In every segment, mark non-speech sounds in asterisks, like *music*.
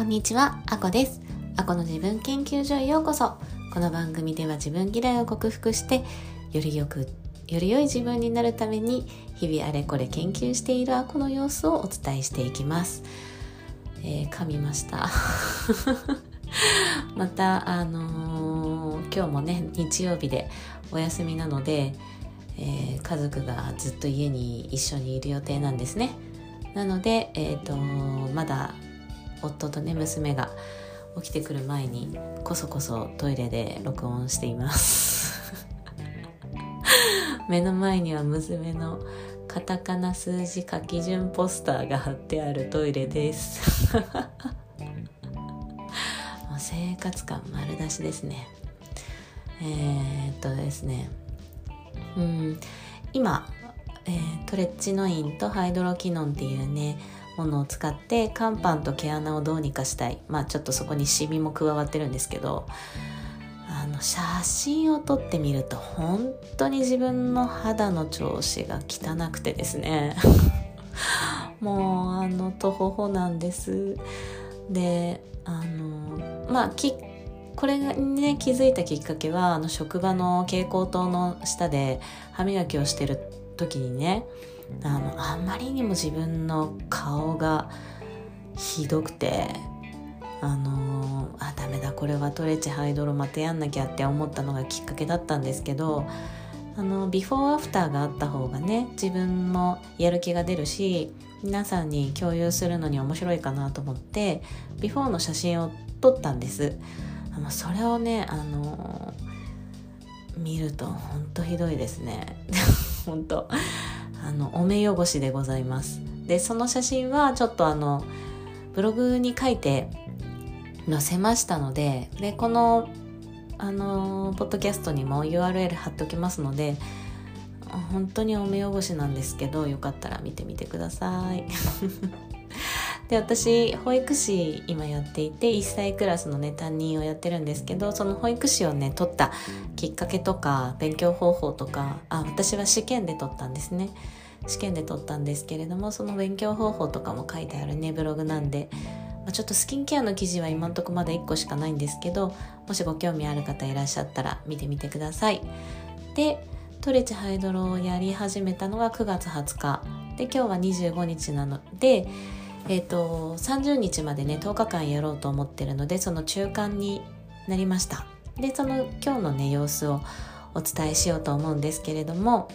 こんにちは、あこです。あこの自分研究所へようこそ。この番組では自分嫌いを克服して、よりよく、より良い自分になるために、日々あれこれ研究しているあこの様子をお伝えしていきます。えー、噛みました。*laughs* また、あのー、今日もね、日曜日でお休みなので、えー、家族がずっと家に一緒にいる予定なんですね。なので、えーと、まだ夫とね娘が起きてくる前にこそこそトイレで録音しています。*laughs* 目の前には娘のカタカナ数字書き順ポスターが貼ってあるトイレです。*laughs* 生活感丸出しですね。えー、っとですね。うん。今えー、トレッチノインとハイドロキノンっていうねものを使って乾パンと毛穴をどうにかしたい。まあちょっとそこにシミも加わってるんですけどあの写真を撮ってみると本当に自分の肌の調子が汚くてですね。*laughs* もうあのとほほなんです。であのまあきこれにね気づいたきっかけはあの職場の蛍光灯の下で歯磨きをしてる時にねあのあんまりにも自分の顔がひどくてあのー、あダメだこれはトレチハイドロまたやんなきゃって思ったのがきっかけだったんですけどあのビフォーアフターがあった方がね自分もやる気が出るし皆さんに共有するのに面白いかなと思ってビフォーの写真を撮ったんです。あのそれをねあのー、見るとほんとひどいですね。*laughs* 本当。あのお目汚しでございます。でその写真はちょっとあのブログに書いて載せましたのででこのあのポッドキャストにも URL 貼っておきますので本当にお目汚しなんですけどよかったら見てみてください。で私保育士今やっていて1歳クラスのね担任をやってるんですけどその保育士をね取ったきっかけとか勉強方法とかあ私は試験で取ったんですね。試験で取ったんですけれどもその勉強方法とかも書いてあるねブログなんで、ま、ちょっとスキンケアの記事は今んとこまだ1個しかないんですけどもしご興味ある方いらっしゃったら見てみてください。でトレチハイドロをやり始めたのが9月20日。で今日は25日なのでえーと、30日までね10日間やろうと思ってるのでその中間になりました。でその今日のね様子をお伝えしようと思うんですけれども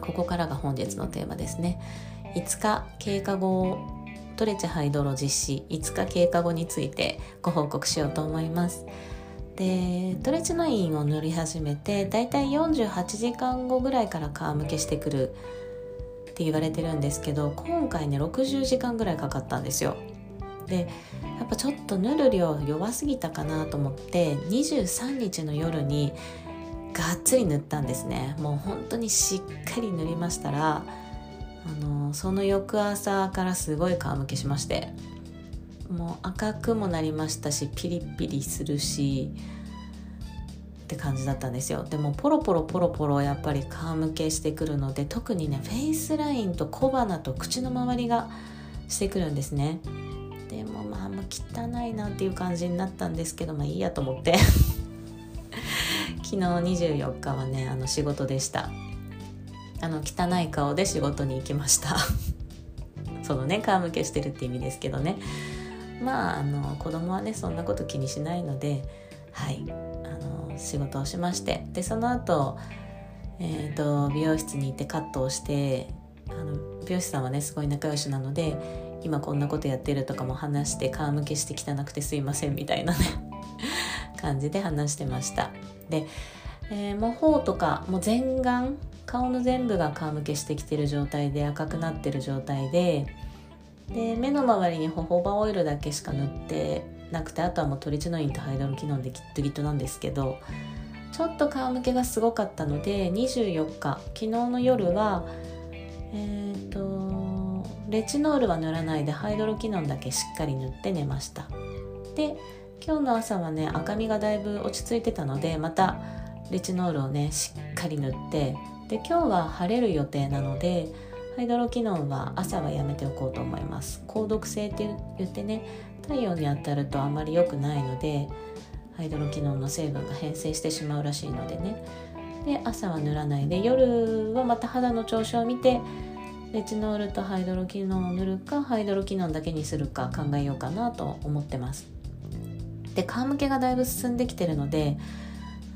ここからが本日のテーマですね。5日経過後トレチハイドロ実施。5日経過後についてご報告しようと思います。でトレチノインを塗り始めてだいたい48時間後ぐらいから皮むけしてくるって言われてるんですけど今回ね60時間ぐらいかかったんですよ。でやっぱちょっと塗る量弱すぎたかなと思って23日の夜にがっつり塗ったんですね。もう本当にしっかり塗りましたらあのその翌朝からすごい皮むけしまして。もう赤くもなりましたしピリピリするしって感じだったんですよ。でもポロポロポロポロやっぱり皮むけしてくるので特にねフェイスラインと小鼻と口の周りがしてくるんですね。でもまあもう汚いなっていう感じになったんですけどまあいいやと思って。*laughs* 昨日24日はねあの仕事でした。あの汚い顔で仕事に行きました。*laughs* そのね皮むけしてるって意味ですけどね。まああの子供はねそんなこと気にしないのではい。仕事をしましてでその後、えーと、美容室に行ってカットをしてあの美容師さんはねすごい仲良しなので今こんなことやってるとかも話して皮むけして汚くてすいませんみたいなね *laughs* 感じで話してました。で、えー、もう頬とかもう全顔顔の全部が皮むけしてきてる状態で赤くなってる状態でで目の周りにホホバオイルだけしか塗ってなくてあとはもうトリチノインとハイドロキノンでギットギットなんですけどちょっと皮むけがすごかったので24日昨日の夜はえっ、ー、とレチノールは塗らないでハイドロキノンだけしっかり塗って寝ました。で今日の朝はね赤みがだいぶ落ち着いてたのでまたレチノールをねしっかり塗ってで今日は晴れる予定なのでハイドロキノンは朝はやめておこうと思います。高毒性って言ってね太陽に当たるとあまり良くないのでハイドロキノンの成分が変性してしまうらしいのでね。で朝は塗らないで夜はまた肌の調子を見てレチノールとハイドロキノンを塗るかハイドロキノンだけにするか考えようかなと思ってます。で皮むけがだいぶ進んできてるので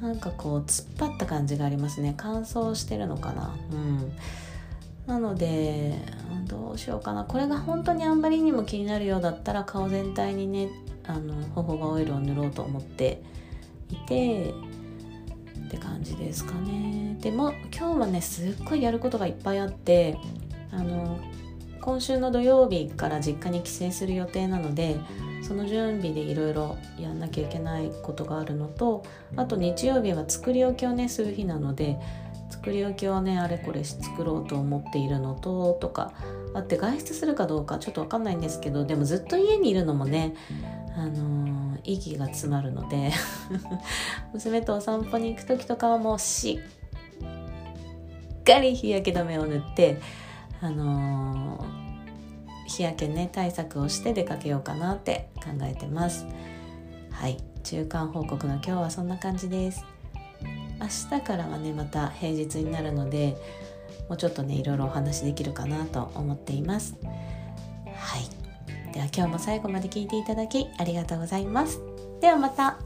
なんかこう突っ張った感じがありますね。乾燥してるのかな？うん。なのでどうしようかな。これが本当にあんまりにも気になるようだったら顔全体にねあのホホバオイルを塗ろうと思っていてって感じですかね。でも今日はねすっごいやることがいっぱいあってあの今週の土曜日から実家に帰省する予定なのでその準備でいろいろやんなきゃいけないことがあるのとあと日曜日は作り置きをねする日なので作り置きをねあれこれ作ろうと思っているのととかあって外出するかどうかちょっと分かんないんですけどでもずっと家にいるのもねあのー、息が詰まるので *laughs* 娘とお散歩に行く時とかはもうしっかり日焼け止めを塗ってあのー、日焼けね対策をして出かけようかなって考えてます。はい。中間報告の今日はそんな感じです。明日からはねまた平日になるのでもうちょっとねいろいろお話できるかなと思っています。はい。では今日も最後まで聞いていただきありがとうございます。ではまた。